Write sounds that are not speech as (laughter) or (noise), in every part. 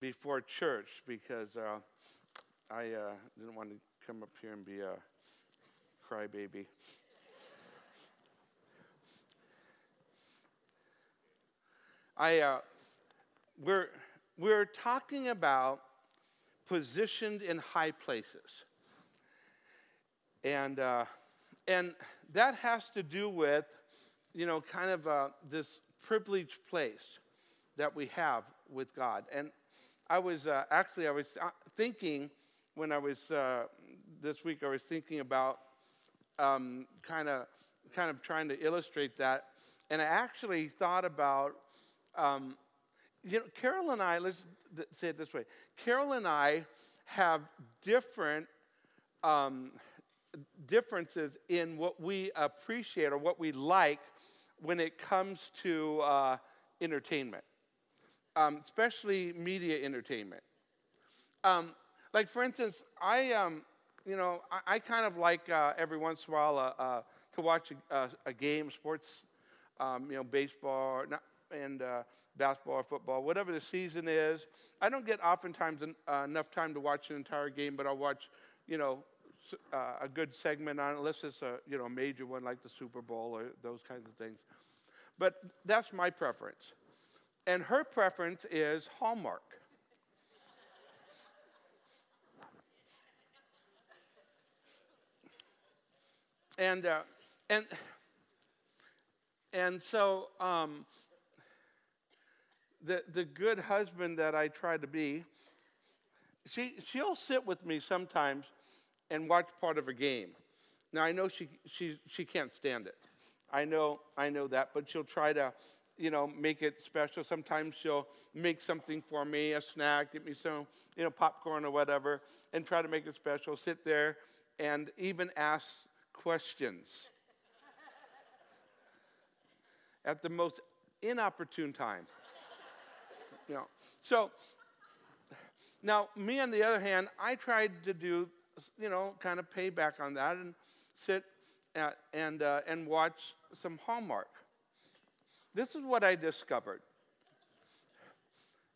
before church because uh, I uh, didn't want to come up here and be a crybaby. I, uh, we're, we're talking about positioned in high places. And, uh, and that has to do with, you know, kind of uh, this privileged place that we have with God. And I was uh, actually, I was uh, thinking when I was, uh, this week, I was thinking about um, kind of kind of trying to illustrate that. And I actually thought about, um, you know, Carol and I, let's say it this way Carol and I have different um, differences in what we appreciate or what we like when it comes to uh, entertainment, um, especially media entertainment. Um, like, for instance, I, um, you know, I, I, kind of like uh, every once in a while uh, uh to watch a, a game, sports, um, you know, baseball, and uh, basketball or football, whatever the season is. I don't get oftentimes uh, enough time to watch an entire game, but I'll watch, you know, uh, a good segment on it, unless it's a you know major one like the Super Bowl or those kinds of things. But that's my preference, and her preference is Hallmark. and uh, and and so um, the, the good husband that I try to be, she, she'll sit with me sometimes and watch part of a game. Now, I know she, she, she can't stand it. I know, I know that, but she'll try to, you know, make it special. Sometimes she'll make something for me, a snack, get me some, you know, popcorn or whatever, and try to make it special. Sit there and even ask questions at the most inopportune time. (laughs) You know, so now me on the other hand, I tried to do, you know, kind of pay back on that and sit at, and uh, and watch some Hallmark. This is what I discovered.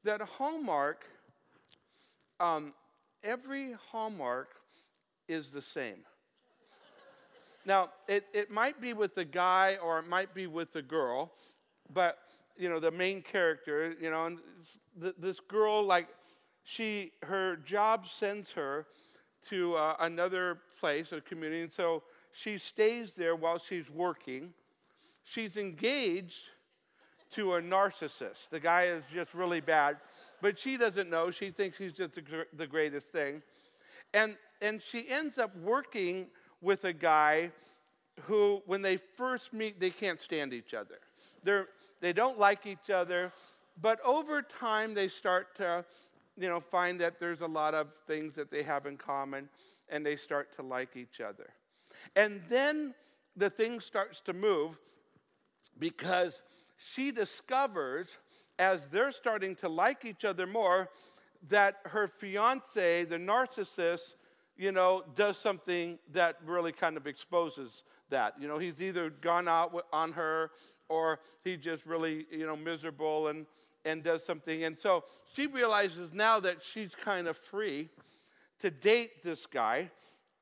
That Hallmark, um, every Hallmark is the same. Now, it, it might be with the guy or it might be with the girl, but you know, the main character, you know, and th- this girl, like, she, her job sends her to uh, another place, a community, and so she stays there while she's working. She's engaged to a narcissist. The guy is just really bad, but she doesn't know. She thinks he's just the, greatest thing. And, and she ends up working with a guy who, when they first meet, they can't stand each other. They're, they don't like each other, but over time they start to, you know, find that there's a lot of things that they have in common and they start to like each other. And then the thing starts to move because she discovers as they're starting to like each other more that her fiance, the narcissist, you know, does something that really kind of exposes that. You know, he's either gone out on her or he's just really, you know, miserable and, and does something. And so she realizes now that she's kind of free to date this guy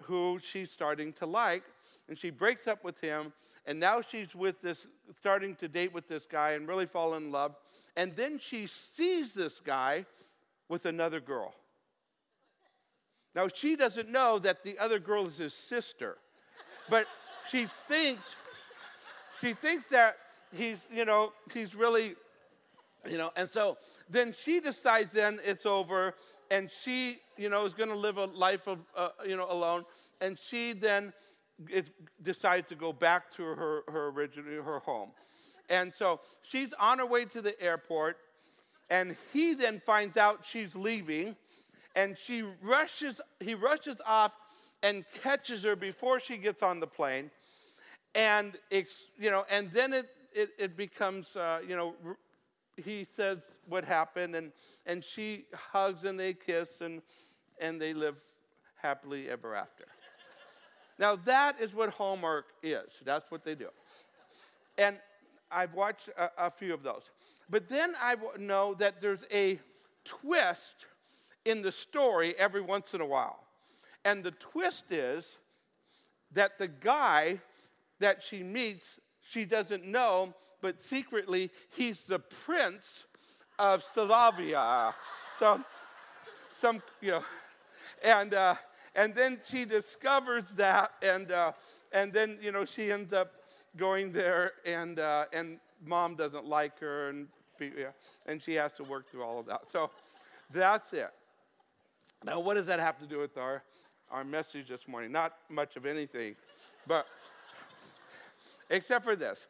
who she's starting to like. And she breaks up with him. And now she's with this, starting to date with this guy and really fall in love. And then she sees this guy with another girl. Now, she doesn't know that the other girl is his sister, but she thinks, she thinks that he's, you know, he's really, you know, and so then she decides then it's over and she, you know, is going to live a life of, uh, you know, alone. And she then is, decides to go back to her, her original, her home. And so she's on her way to the airport and he then finds out she's leaving and she rushes, he rushes off and catches her before she gets on the plane. And, it's, you know, and then it, it, it becomes, uh, you know, he says what happened, and, and she hugs and they kiss, and, and they live happily ever after. Now, that is what Hallmark is. That's what they do. And I've watched a, a few of those. But then I know that there's a twist in the story every once in a while. And the twist is that the guy that she meets, she doesn't know, but secretly he's the prince of Slavia. (laughs) So, some, you know, and, uh, and then she discovers that, and, uh, and then, you know, she ends up going there, and, uh, and mom doesn't like her, and, yeah, and she has to work through all of that. So that's it. Now, what does that have to do with our, our message this morning? Not much of anything, but except for this.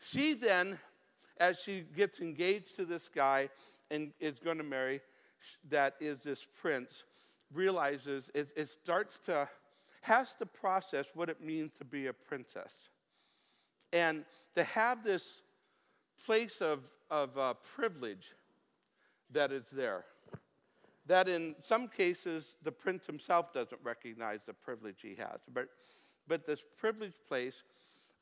She then, as she gets engaged to this guy and is going to marry, that is this prince, realizes it, it starts to, has to process what it means to be a princess. And to have this place of, of uh, privilege that is there. That in some cases, the prince himself doesn't recognize the privilege he has. But, but this privileged place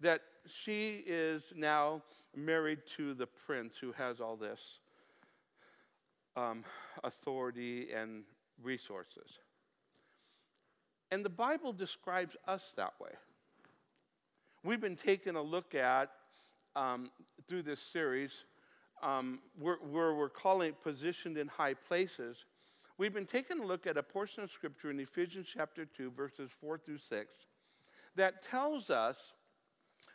that she is now married to the prince who has all this um, authority and resources. And the Bible describes us that way. We've been taking a look at, um, through this series, um, where, where we're calling it positioned in high places. We've been taking a look at a portion of Scripture in Ephesians chapter 2, verses 4 through 6, that tells us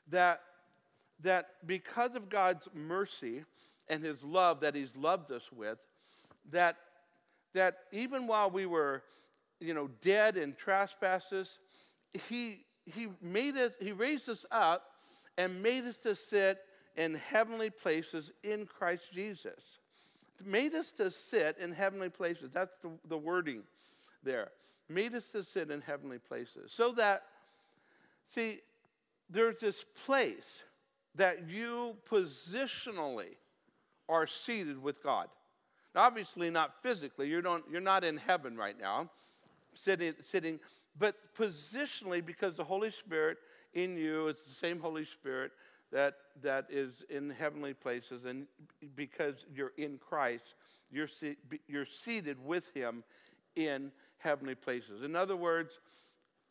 that, that because of God's mercy and His love that He's loved us with, that, that even while we were, you know, dead in trespasses, He he made us, he raised us up and made us to sit in heavenly places in Christ Jesus. Made us to sit in heavenly places. That's the, the wording there. Made us to sit in heavenly places. So that, see, there's this place that you positionally are seated with God. Obviously, not physically. You don't, you're not in heaven right now, sitting, sitting but positionally, because the Holy Spirit in you is the same Holy Spirit that, that is in heavenly places, and because you're in Christ, you're, you're seated with Him in heavenly places. In other words,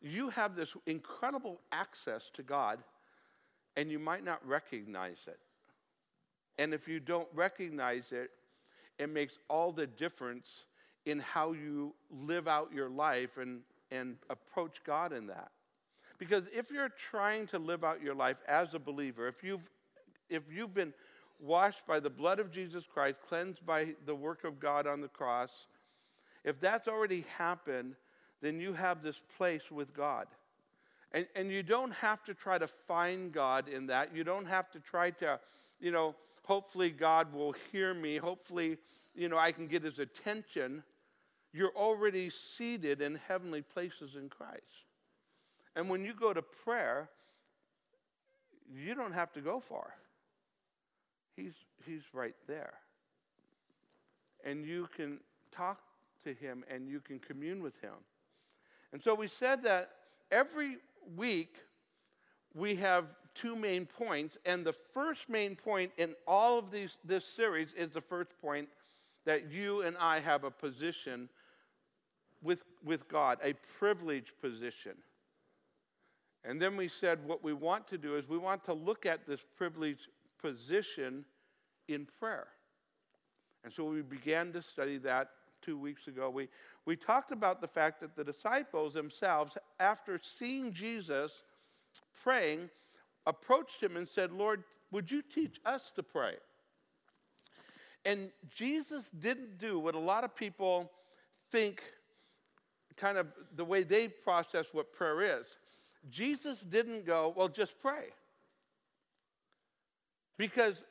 you have this incredible access to God, and you might not recognize it. And if you don't recognize it, it makes all the difference in how you live out your life and and approach God in that. Because if you're trying to live out your life as a believer, if you've, if you've been washed by the blood of Jesus Christ, cleansed by the work of God on the cross, if that's already happened, then you have this place with God. And, and you don't have to try to find God in that. You don't have to try to, you know, hopefully God will hear me. Hopefully, you know, I can get his attention. You're already seated in heavenly places in Christ. And when you go to prayer, you don't have to go far. He's, he's right there. And you can talk to him and you can commune with him. And so we said that every week we have two main points, and the first main point in all of these, this series is the first point that you and I have a position with, with God, a privileged position. And then we said what we want to do is we want to look at this privileged position in prayer. And so we began to study that two weeks ago. We, we talked about the fact that the disciples themselves, after seeing Jesus praying, approached him and said, Lord, would you teach us to pray? And Jesus didn't do what a lot of people think kind of the way they process what prayer is. Jesus didn't go, well, just pray. Because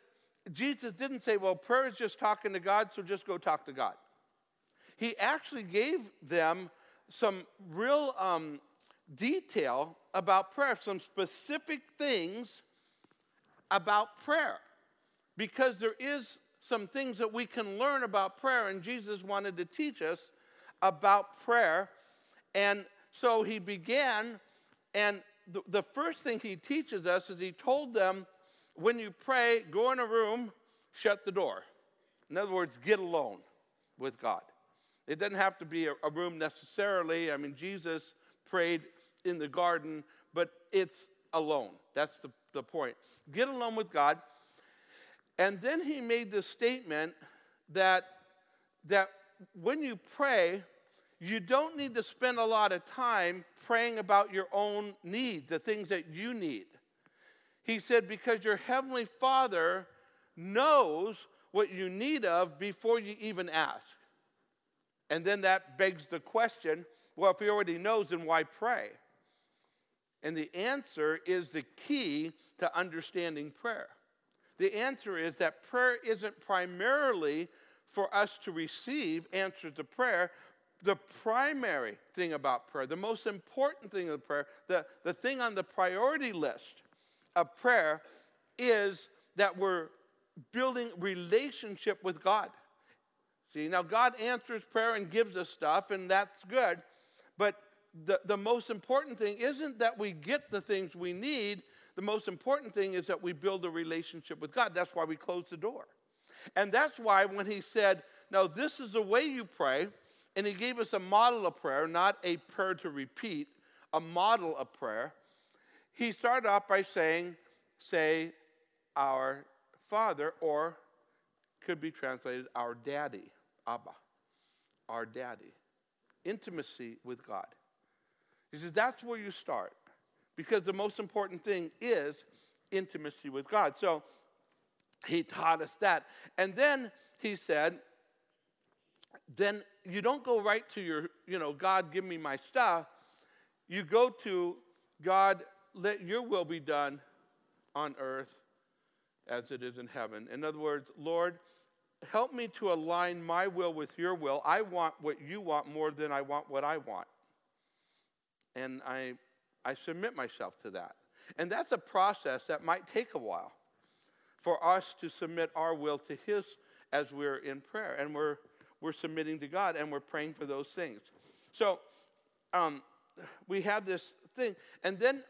Jesus didn't say, well, prayer is just talking to God, so just go talk to God. He actually gave them some real um, detail about prayer, some specific things about prayer. Because there is some things that we can learn about prayer, and Jesus wanted to teach us about prayer and so he began, and the, the first thing he teaches us is he told them, when you pray, go in a room, shut the door. In other words, get alone with God. It doesn't have to be a, a room necessarily. I mean, Jesus prayed in the garden, but it's alone. That's the, the point. Get alone with God. And then he made this statement that, that when you pray, you don't need to spend a lot of time praying about your own needs, the things that you need. He said, because your heavenly Father knows what you need of before you even ask. And then that begs the question well, if he already knows, then why pray? And the answer is the key to understanding prayer. The answer is that prayer isn't primarily for us to receive answers to prayer. The primary thing about prayer, the most important thing of prayer, the, the thing on the priority list of prayer is that we're building relationship with God. See, now God answers prayer and gives us stuff, and that's good. But the, the most important thing isn't that we get the things we need. The most important thing is that we build a relationship with God. That's why we close the door. And that's why when he said, Now, this is the way you pray, and he gave us a model of prayer, not a prayer to repeat, a model of prayer, he started off by saying, Say, Our Father, or could be translated, Our Daddy, Abba, our Daddy. Intimacy with God. He says that's where you start because the most important thing is intimacy with God. So he taught us that. And then he said, then you don't go right to your, you know, God, give me my stuff. You go to God, let your will be done on earth as it is in heaven. In other words, Lord, help me to align my will with your will. I want what you want more than I want what I want. And I, I submit myself to that. And that's a process that might take a while for us to submit our will to His as we're in prayer. And we're, we're submitting to God and we're praying for those things. So um, we have this thing. And then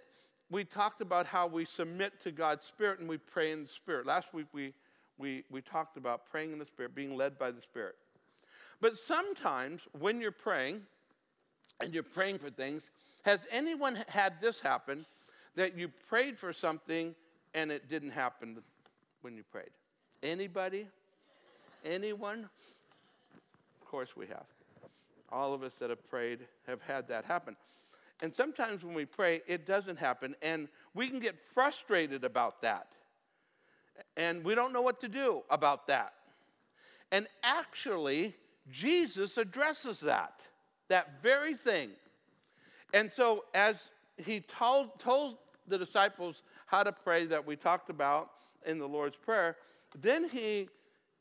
we talked about how we submit to God's Spirit and we pray in the Spirit. Last week we, we, we talked about praying in the Spirit, being led by the Spirit. But sometimes when you're praying and you're praying for things, has anyone had this happen that you prayed for something and it didn't happen when you prayed? Anybody? Anyone? Of course we have. All of us that have prayed have had that happen. And sometimes when we pray, it doesn't happen, and we can get frustrated about that. And we don't know what to do about that. And actually, Jesus addresses that, that very thing. And so, as he told, told the disciples how to pray that we talked about in the Lord's Prayer, then he,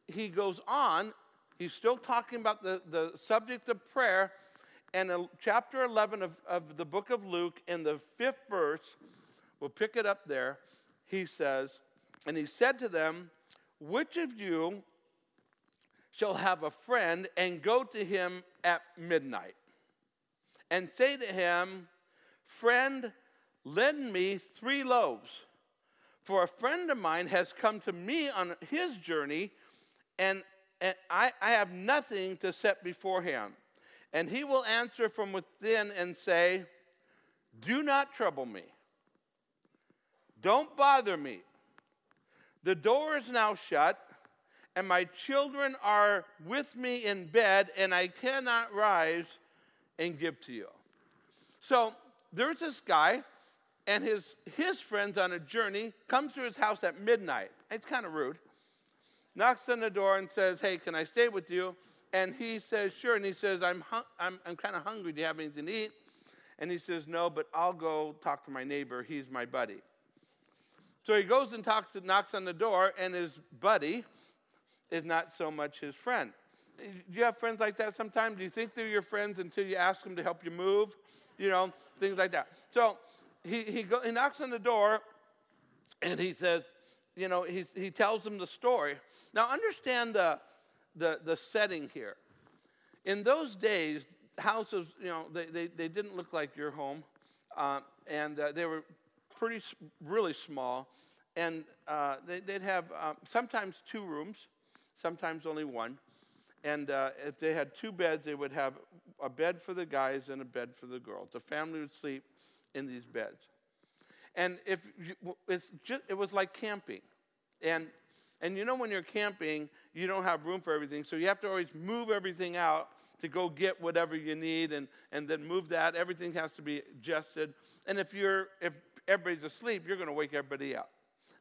he goes on. He's still talking about the, the subject of prayer, and in chapter 11 of, of the book of Luke, in the fifth verse, we'll pick it up there, he says, And he said to them, Which of you shall have a friend and go to him at midnight and say to him, Friend, lend me three loaves. For a friend of mine has come to me on his journey, and, and I, I have nothing to set before him. And he will answer from within and say, Do not trouble me. Don't bother me. The door is now shut, and my children are with me in bed, and I cannot rise and give to you. So there's this guy, and his, his friends on a journey comes to his house at midnight. It's kind of rude. Knocks on the door and says, Hey, can I stay with you? And he says, Sure. And he says, I'm, I'm, I'm kind of hungry. Do you have anything to eat? And he says, No, but I'll go talk to my neighbor. He's my buddy. So he goes and talks, knocks on the door, and his buddy is not so much his friend. Do you have friends like that sometimes? Do you think they're your friends until you ask them to help you move? You know, things like that. So he, he, go, he knocks on the door and he says, you know, he, he tells them the story. Now, understand the, the, the setting here. In those days, houses, you know, they, they, they didn't look like your home, uh, and uh, they were pretty, really small, and uh, they, would have uh, sometimes two rooms, sometimes only one. And uh, if they had two beds, they would have a bed for the guys and a bed for the girls. The family would sleep in these beds. And if just, it was like camping. And, and you know, when you're camping, you don't have room for everything. So you have to always move everything out to go get whatever you need and, and then move that. Everything has to be adjusted. And if, you're, if everybody's asleep, you're going to wake everybody up.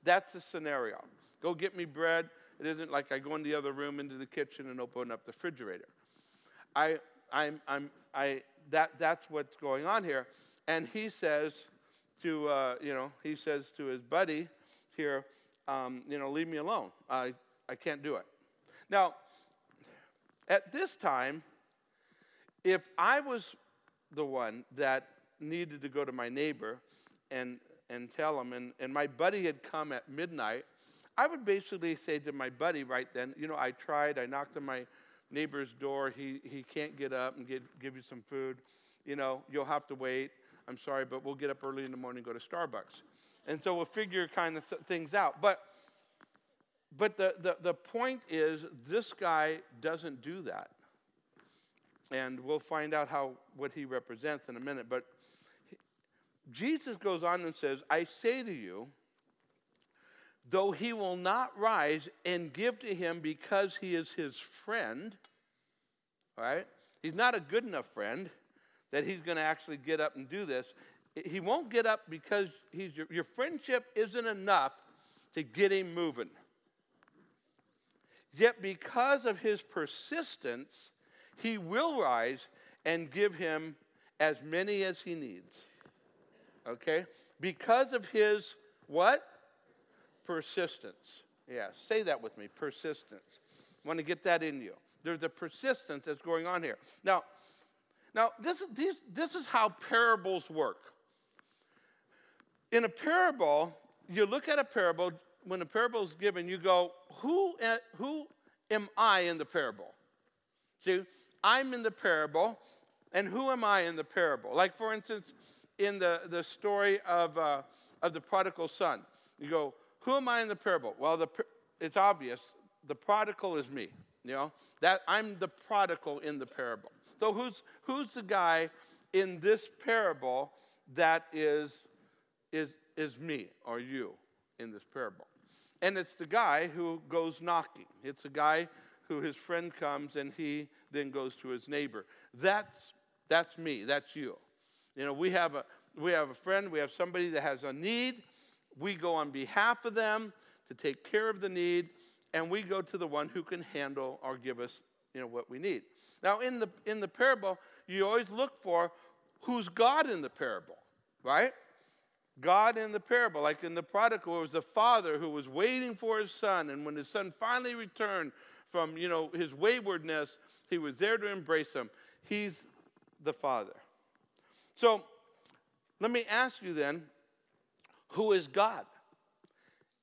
That's the scenario. Go get me bread. It isn't like I go in the other room into the kitchen and open up the refrigerator. I, I'm, I'm, I, that, that's what's going on here. And he says to, uh, you know, he says to his buddy here, um, you know, leave me alone. I, I can't do it. Now, at this time, if I was the one that needed to go to my neighbor and and tell him. And, and my buddy had come at midnight. I would basically say to my buddy right then, you know, I tried, I knocked on my neighbor's door. He, he can't get up and get, give you some food. You know, you'll have to wait. I'm sorry, but we'll get up early in the morning and go to Starbucks. And so we'll figure kind of things out. But, but the, the, the point is, this guy doesn't do that. And we'll find out how, what he represents in a minute. But Jesus goes on and says, I say to you, though he will not rise and give to him because he is his friend, right? He's not a good enough friend that he's going to actually get up and do this. He won't get up because he's your, your friendship isn't enough to get him moving. Yet, because of his persistence, he will rise and give him as many as he needs okay? Because of his what? Persistence. Yeah, say that with me persistence. Want to get that in you. There's a persistence that's going on here. Now, now this, these, this is how parables work. In a parable, you look at a parable, when a parable is given, you go, who, who am I in the parable? See, I'm in the parable, and who am I in the parable? Like, for instance, in the, the story of, uh, of the prodigal son. You go, who am I in the parable? Well, the, it's obvious. The prodigal is me. You know, that I'm the prodigal in the parable. So who's, who's the guy in this parable that is, is, is me or you in this parable? And it's the guy who goes knocking. It's a guy who his friend comes and he then goes to his neighbor. That's, that's me. That's you. You know, we have a we have a friend, we have somebody that has a need. We go on behalf of them to take care of the need, and we go to the one who can handle or give us, you know, what we need. Now, in the in the parable, you always look for who's God in the parable, right? God in the parable, like in the prodigal, it was the father who was waiting for his son, and when his son finally returned from, you know, his waywardness, he was there to embrace him. He's the father. So let me ask you then who is God?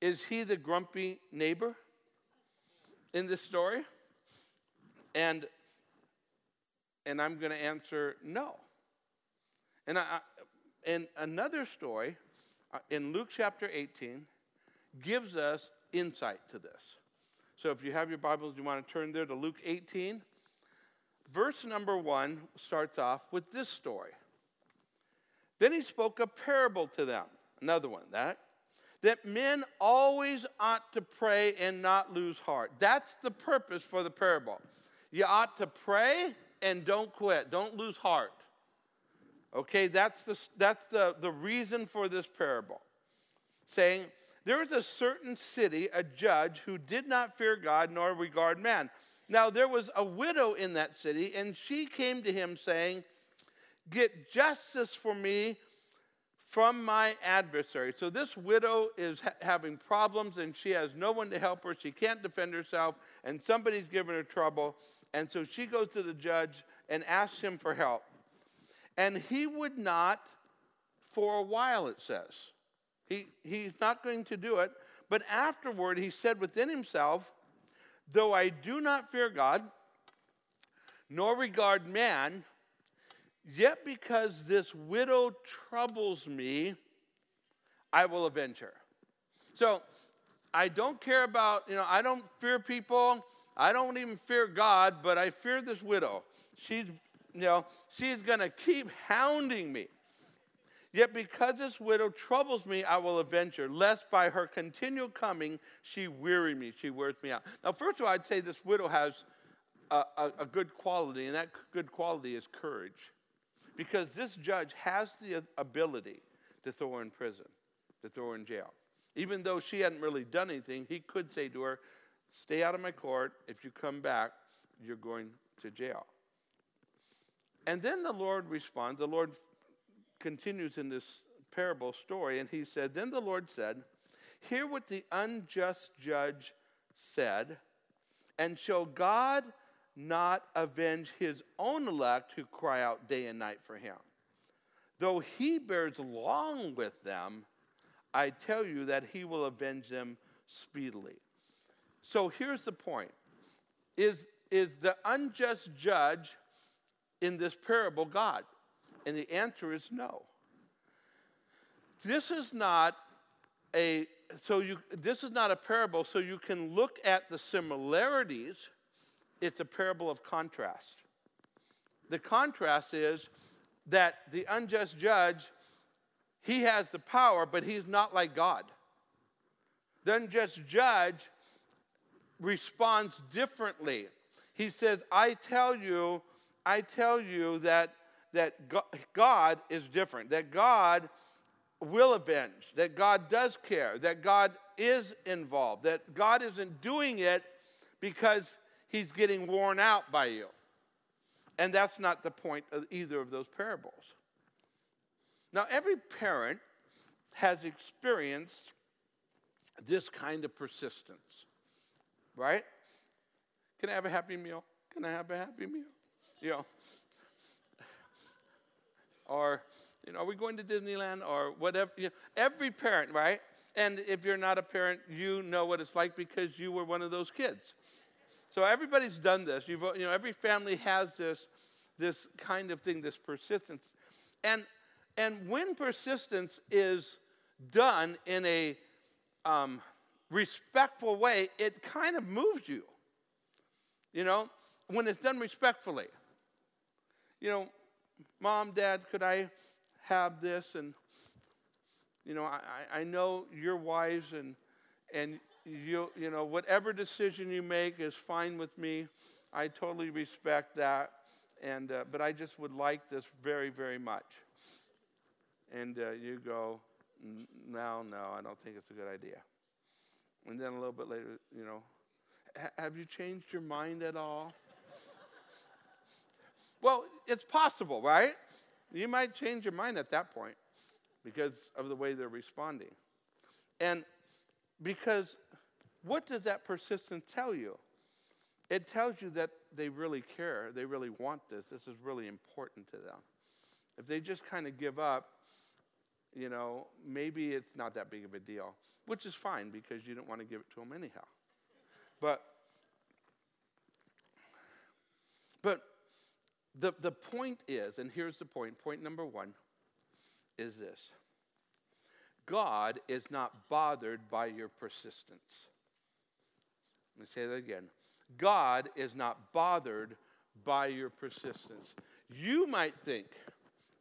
Is he the grumpy neighbor in this story? And and I'm going to answer no. And I, and another story uh, in Luke chapter 18 gives us insight to this. So if you have your Bibles, you want to turn there to Luke 18. Verse number 1 starts off with this story. Then he spoke a parable to them. Another one, that. That men always ought to pray and not lose heart. That's the purpose for the parable. You ought to pray and don't quit. Don't lose heart. Okay, that's the, that's the, the reason for this parable. Saying, there was a certain city, a judge, who did not fear God nor regard man. Now, there was a widow in that city, and she came to him saying, Get justice for me from my adversary. So this widow is ha- having problems and she has no one to help her. She can't defend herself, and somebody's giving her trouble. And so she goes to the judge and asks him for help. And he would not for a while, it says. He, he's not going to do it. But afterward, he said within himself, Though I do not fear God, nor regard man, Yet because this widow troubles me, I will avenge her. So I don't care about, you know, I don't fear people. I don't even fear God, but I fear this widow. She's, you know, she's going to keep hounding me. Yet because this widow troubles me, I will avenge her, lest by her continual coming she weary me, she wears me out. Now, first of all, I'd say this widow has a, a, a good quality, and that good quality is courage. Because this judge has the ability to throw her in prison, to throw her in jail. Even though she hadn't really done anything, he could say to her, Stay out of my court. If you come back, you're going to jail. And then the Lord responds. The Lord continues in this parable story, and he said, Then the Lord said, Hear what the unjust judge said, and shall God not avenge his own elect who cry out day and night for him? Though he bears long with them, I tell you that he will avenge them speedily. So here's the point is, is the unjust judge in this parable God? And the answer is no. This is not a so you this is not a parable so you can look at the similarities. It's a parable of contrast. The contrast is that the unjust judge he has the power but he's not like God. The unjust judge responds differently. He says, "I tell you, I tell you that that God is different, that God will avenge, that God does care, that God is involved, that God isn't doing it because he's getting worn out by you. And that's not the point of either of those parables. Now, every parent has experienced this kind of persistence, right? Can I have a happy meal? Can I have a happy meal? You know, or you know, are we going to Disneyland or whatever? You know, every parent, right? And if you're not a parent, you know what it's like because you were one of those kids. So everybody's done this. You've, you know, every family has this, this kind of thing, this persistence. And, and when persistence is done in a um, respectful way, it kind of moves you. You know, when it's done respectfully. You know, Mom, Dad, could I have this? And, you know, I, I know you're wise and, and you, you know, whatever decision you make is fine with me. I totally respect that. And, uh, but I just would like this very, very much. And uh, you go, no, no, I don't think it's a good idea. And then a little bit later, you know, have you changed your mind at all? Well, it's possible, right? You might change your mind at that point because of the way they're responding. And because what does that persistence tell you? It tells you that they really care. They really want this. This is really important to them. If they just kind of give up, you know, maybe it's not that big of a deal, which is fine because you don't want to give it to them anyhow. But but the, the point is, and here's the point point number one is this God is not bothered by your persistence. Let me say that again. God is not bothered by your persistence. You might think,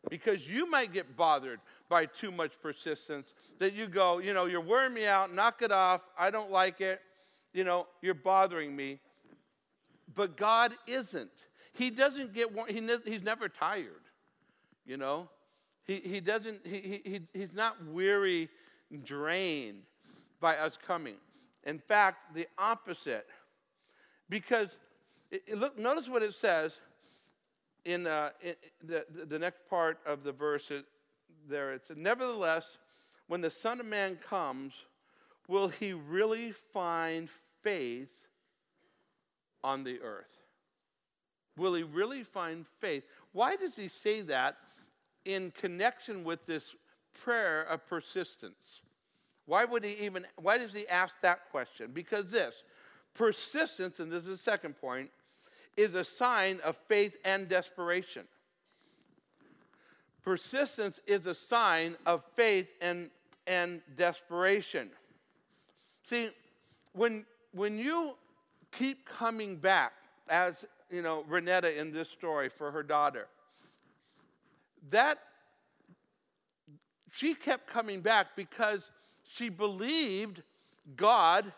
because you might get bothered by too much persistence, that you go, you know, you're wearing me out, knock it off, I don't like it, you know, you're bothering me. But God isn't. He doesn't get, he, he's never tired, you know? He, he doesn't, he, he, he's not weary, and drained by us coming. In fact, the opposite. Because, it, it, look, notice what it says in, uh, in the, the next part of the verse it, there. It says, Nevertheless, when the Son of Man comes, will he really find faith on the earth? Will he really find faith? Why does he say that in connection with this prayer of persistence? Why would he even, why does he ask that question? Because this, persistence, and this is the second point, is a sign of faith and desperation. Persistence is a sign of faith and, and desperation. See, when, when you keep coming back, as you know, Renetta in this story for her daughter. That she kept coming back because she believed God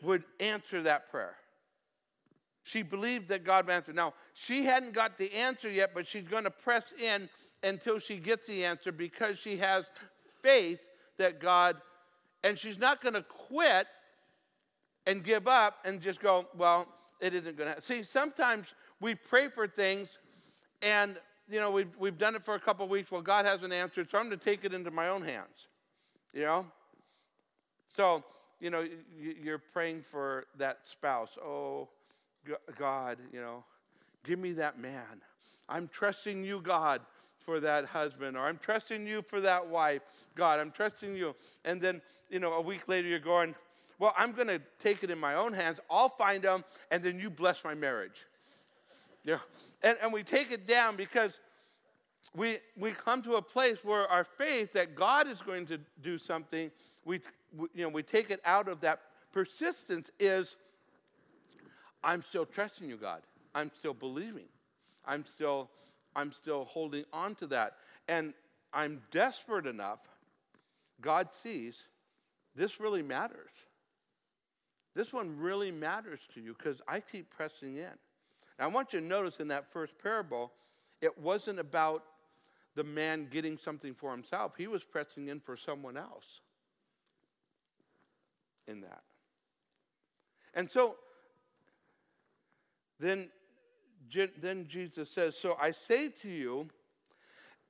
would answer that prayer. She believed that God would answer. Now, she hadn't got the answer yet, but she's going to press in until she gets the answer because she has faith that God, and she's not going to quit and give up and just go, well, it isn't going to. happen. See, sometimes we pray for things and, you know, we've, we've done it for a couple weeks. Well, God hasn't answered, so I'm going to take it into my own hands, you know? So, you know, you're praying for that spouse. Oh, God, you know, give me that man. I'm trusting you, God, for that husband, or I'm trusting you for that wife. God, I'm trusting you. And then, you know, a week later, you're going, well, I'm going to take it in my own hands. I'll find them, and then you bless my marriage. Yeah. And, and we take it down because we, we come to a place where our faith that God is going to do something, we, we, you know, we take it out of that persistence is I'm still trusting you, God. I'm still believing. I'm still, I'm still holding on to that. And I'm desperate enough, God sees, this really matters. This one really matters to you because I keep pressing in. Now, I want you to notice in that first parable, it wasn't about the man getting something for himself, he was pressing in for someone else in that. And so then, then Jesus says, So I say to you,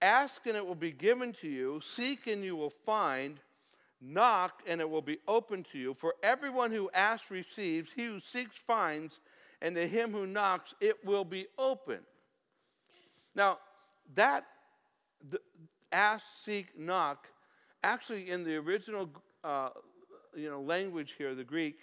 ask and it will be given to you, seek and you will find, knock and it will be open to you. For everyone who asks receives, he who seeks finds, and to him who knocks it will be open. Now, that the, ask, seek, knock, actually in the original uh, you know, language here, the Greek,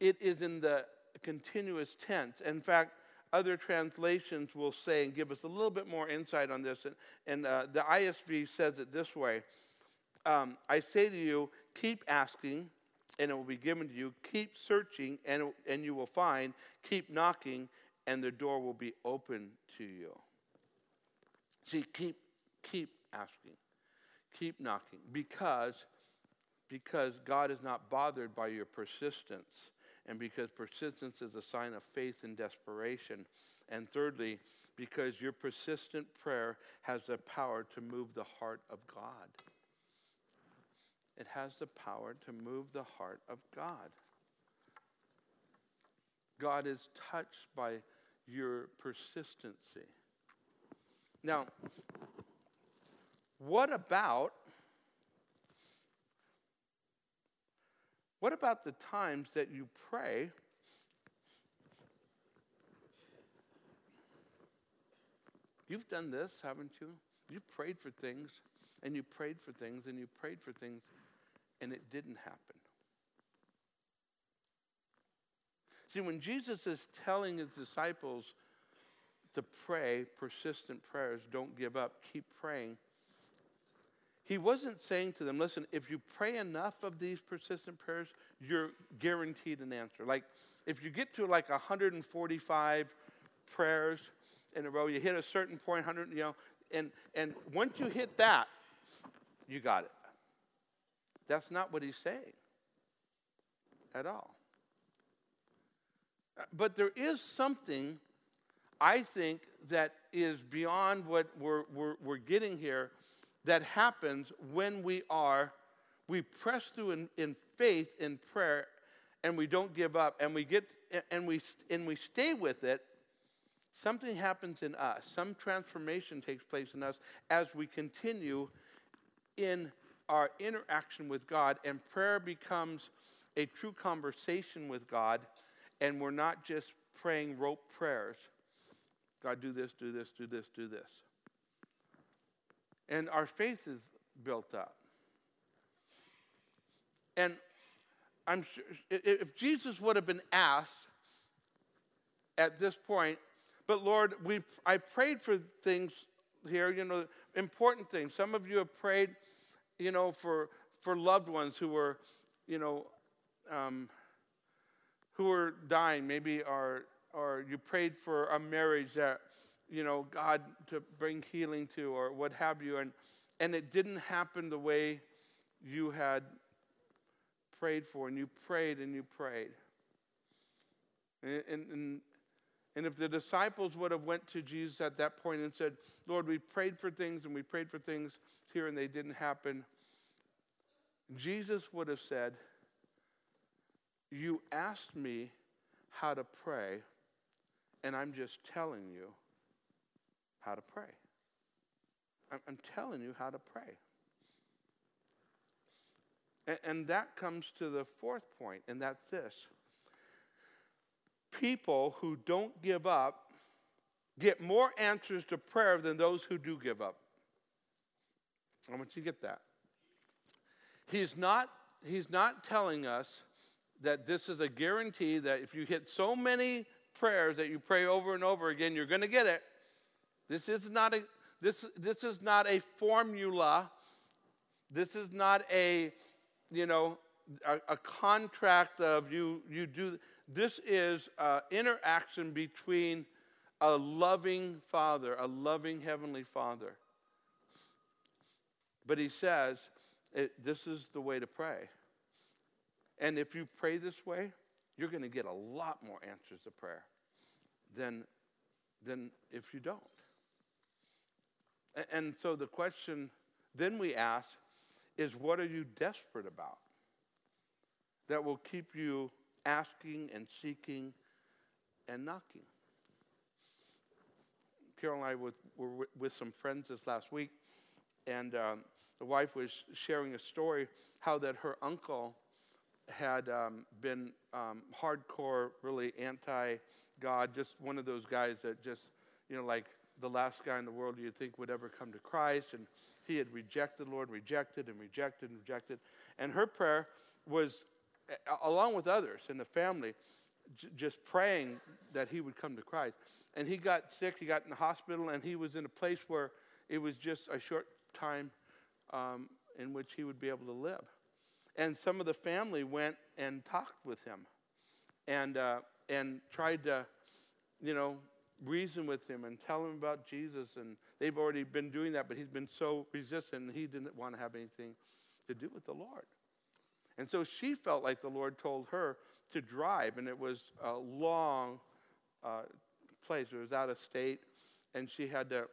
it is in the continuous tense. In fact, other translations will say and give us a little bit more insight on this. And, and uh, the ISV says it this way um, I say to you, keep asking, and it will be given to you. Keep searching, and, and you will find. Keep knocking, and the door will be open to you. See, keep, keep asking, keep knocking, because, because God is not bothered by your persistence and because persistence is a sign of faith and desperation. And thirdly, because your persistent prayer has the power to move the heart of God. It has the power to move the heart of God. God is touched by your persistency. Now, what about What about the times that you pray You've done this, haven't you? You prayed for things, and you prayed for things, and you prayed for things, and it didn't happen. See, when Jesus is telling his disciples to pray persistent prayers, don't give up, keep praying, he wasn't saying to them, listen, if you pray enough of these persistent prayers, you're guaranteed an answer. Like if you get to like 145 prayers in a row, you hit a certain point, 100, you know, and, and once you hit that, you got it. That's not what he's saying at all. Uh, but there is something, I think, that is beyond what we're, we're, we're getting here that happens when we are, we press through in, in faith, in prayer, and we don't give up, and we get, and we, and we stay with it, something happens in us. Some transformation takes place in us as we continue in our interaction with God, and prayer becomes a true conversation with God, and we're not just praying rote prayers. God, do this, do this, do this, do this and our faith is built up. And I'm sure if Jesus would have been asked at this point, but Lord, we I prayed for things here, you know, important things. Some of you have prayed, you know, for for loved ones who were, you know, um, who are dying, maybe are, or you prayed for a marriage that, you know, God to bring healing to, or what have you, and, and it didn't happen the way you had prayed for, and you prayed and you prayed. And, and, and if the disciples would have went to Jesus at that point and said, Lord, we prayed for things and we prayed for things here and they didn't happen, Jesus would have said, You asked me how to pray, and I'm just telling you how to pray. I'm, telling you how to pray. And, and that comes to the fourth point, and that's this people who don't give up get more answers to prayer than those who do give up. I want you to get that. He's not, he's not telling us that this is a guarantee that if you hit so many prayers that you pray over and over again, you're going to get it. This is not a this, this is not a formula. This is not a, you know, a, a contract of you, you do. This is an interaction between a loving Father, a loving Heavenly Father. But he says, it, this is the way to pray. And if you pray this way, you're going to get a lot more answers to prayer than, than if you don't. And, so the question then we ask is what are you desperate about that will keep you asking and seeking and knocking? Carol and I were, were with some friends this last week, and um, the wife was sharing a story how that her uncle had um, been um, hardcore, really anti God, just one of those guys that just, you know, like the last guy in the world you'd think would ever come to Christ. And he had rejected the Lord, rejected and rejected and rejected. And her prayer was, along with others in the family, j- just praying that he would come to Christ. And he got sick, he got in the hospital, and he was in a place where it was just a short time um, in which he would be able to live. And some of the family went and talked with him and, uh, and tried to, you know, reason with him and tell him about Jesus. And they've already been doing that, but he's been so resistant, and he didn't want to have anything to do with the Lord. And so she felt like the Lord told her to drive, and it was a long uh, place. It was out of state, and she had to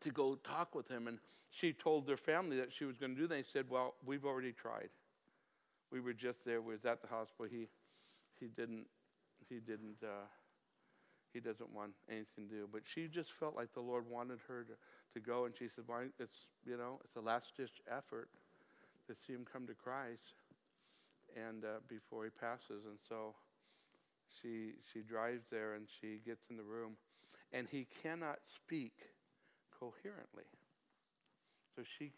to go talk with him. And she told their family that she was going to do that. He said, "Well, we've already tried. We were just there. We was at the hospital. He he didn't he didn't." Uh, he doesn't want anything to do. But she just felt like the Lord wanted her to, to go, and she said, "Well, it's you know, it's a last ditch effort to see him come to Christ, and uh, before he passes." And so she she drives there, and she gets in the room, and he cannot speak coherently. So she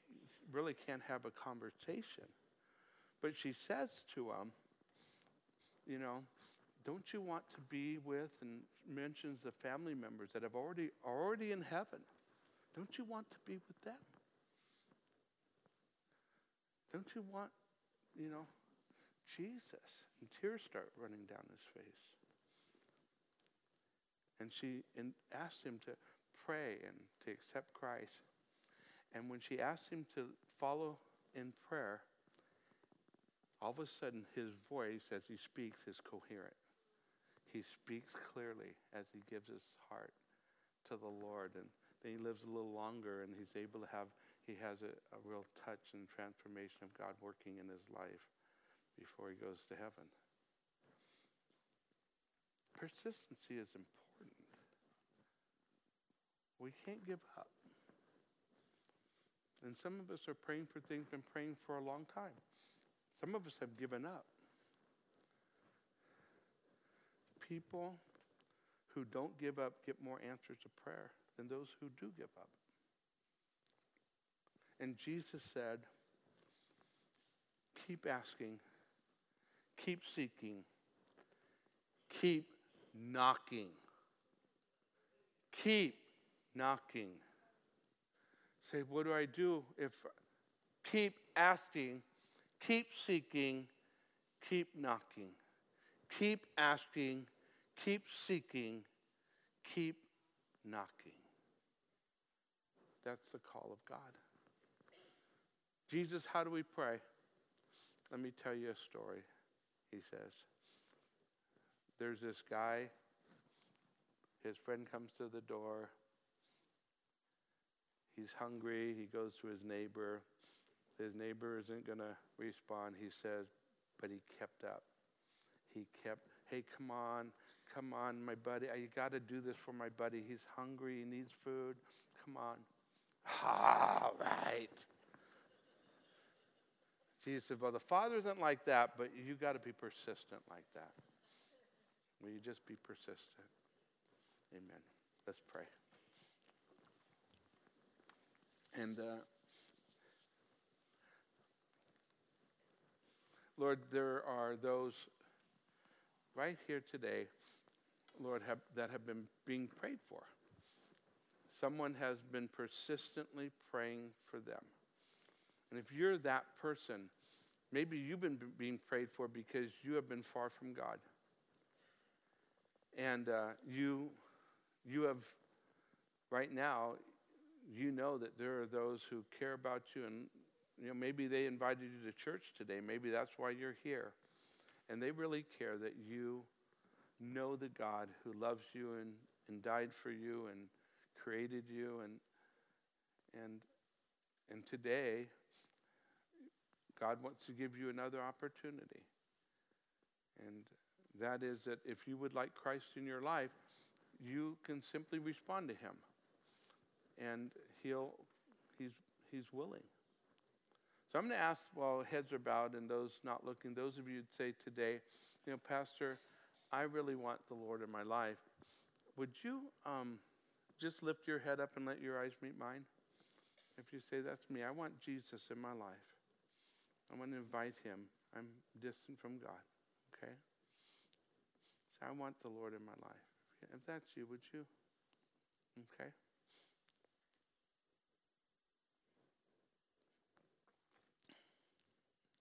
really can't have a conversation. But she says to him, you know, don't you want to be with and mentions the family members that have already already in heaven? Don't you want to be with them? Don't you want you know jesus? And tears start running down his face. And she in, asked him to pray and to accept christ. And when she asked him to follow in prayer all of a sudden his voice as he speaks is coherent he speaks clearly as he gives his heart to the Lord. And then he lives a little longer and he's able to have, he has a, a real touch and transformation of God working in his life before he goes to heaven. Persistency is important. We can't give up. And some of us are praying for things, been praying for a long time. Some of us have given up people who don't give up get more answers to prayer than those who do give up. And Jesus said, keep asking, keep seeking, keep knocking. Keep knocking. Say, what do I do if keep asking, keep seeking, keep knocking? keep asking, keep seeking, keep knocking. That's the call of God. Jesus, how do we pray? Let me tell you a story, he says. There's this guy, his friend comes to the door. He's hungry. He goes to his neighbor. His neighbor isn't going to respond. He says, but he kept up. He kept, hey, come on, come on, my buddy. I got to do this for my buddy. He's hungry. He needs food. Come on. All right. Jesus said, Well, the Father isn't like that, but you got to be persistent like that. Will you just be persistent? Amen. Let's pray. And uh, Lord, there are those right here today, Lord, have, that have been being prayed for. Someone has been persistently praying for them. And if you're that person, maybe you've been being prayed for because you have been far from God. And uh, you, you have, right now, you know that there are those who care about you and you know maybe they invited you to church today maybe that's why you're here and they really care that you know the god who loves you and, and died for you and created you and and and today God wants to give you another opportunity. And that is that if you would like Christ in your life, you can simply respond to him. And he'll he's he's willing. So I'm going to ask while heads are bowed and those not looking, those of you who'd say today, you know, Pastor, I really want the Lord in my life. Would you um, just lift your head up and let your eyes meet mine? If you say, That's me, I want Jesus in my life. I want to invite him. I'm distant from God. Okay? So I want the Lord in my life. If that's you, would you? Okay?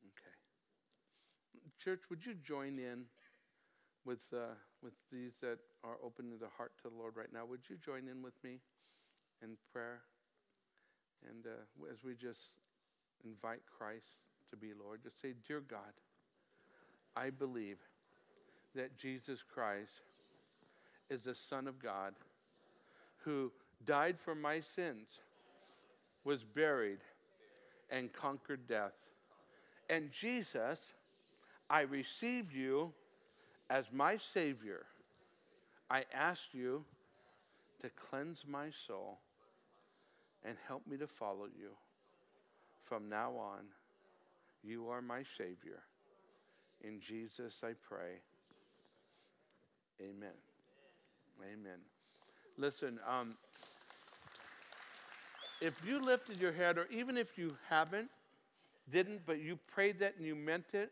Okay. Church, would you join in with, uh, with these that are opening their heart to the Lord right now? Would you join in with me in prayer? And uh, as we just invite Christ to be, Lord, just say, Dear God, I believe that Jesus Christ is the Son of God who died for my sins, was buried, and conquered death. And Jesus, I receive you as my Savior. I ask you to cleanse my soul and help me to follow you from now on. You are my Savior. In Jesus I pray. Amen. Amen. Listen, um, if you lifted your head, or even if you haven't, didn't, but you prayed that and you meant it,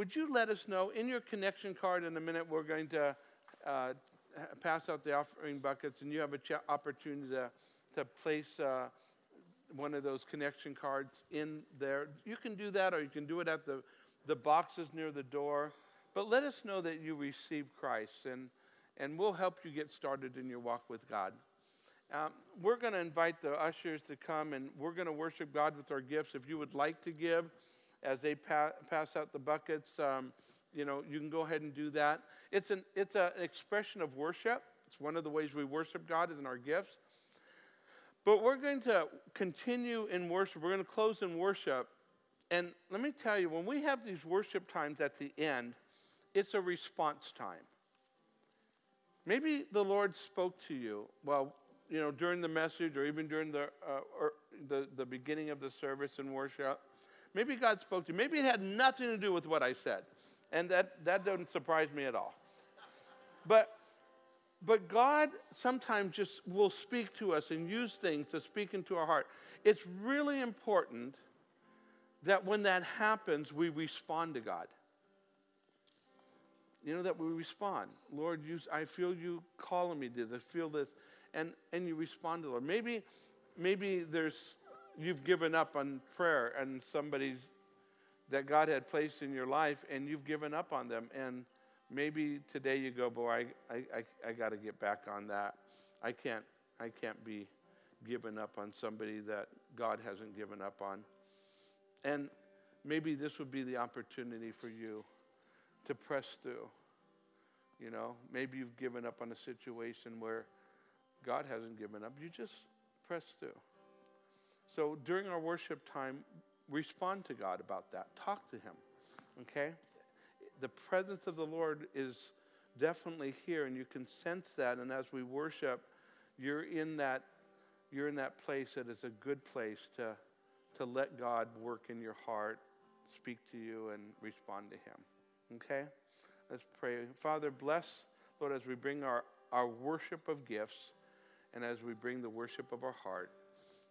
would you let us know in your connection card in a minute? We're going to uh, pass out the offering buckets, and you have an ch- opportunity to, to place. Uh, one of those connection cards in there. You can do that, or you can do it at the, the boxes near the door. But let us know that you received Christ, and, and we'll help you get started in your walk with God. Um, we're going to invite the ushers to come, and we're going to worship God with our gifts. If you would like to give as they pa- pass out the buckets, um, you know, you can go ahead and do that. It's an, it's an expression of worship. It's one of the ways we worship God is in our gifts. But we're going to continue in worship. We're going to close in worship. And let me tell you, when we have these worship times at the end, it's a response time. Maybe the Lord spoke to you, well, you know, during the message or even during the, uh, the, the beginning of the service and worship. Maybe God spoke to you. Maybe it had nothing to do with what I said. And that, that doesn't surprise me at all. But but God sometimes just will speak to us and use things to speak into our heart. It's really important that when that happens, we respond to God. You know, that we respond. Lord, you, I feel you calling me to this, feel this. And, and you respond to the Lord. Maybe, maybe there's, you've given up on prayer and somebody that God had placed in your life and you've given up on them. And maybe today you go, boy, I, I, I, got to get back on that. I can't, I can't be given up on somebody that God hasn't given up on. And maybe this would be the opportunity for you to press through. You know, maybe you've given up on a situation where God hasn't given up. You just press through. So during our worship time, respond to God about that. Talk to Him. Okay? The presence of the Lord is definitely here, and you can sense that. And as we worship, you're in that, you're in that place that is a good place to, to let God work in your heart, speak to you, and respond to Him. Okay? Let's pray. Father, bless, Lord, as we bring our, our worship of gifts and as we bring the worship of our heart.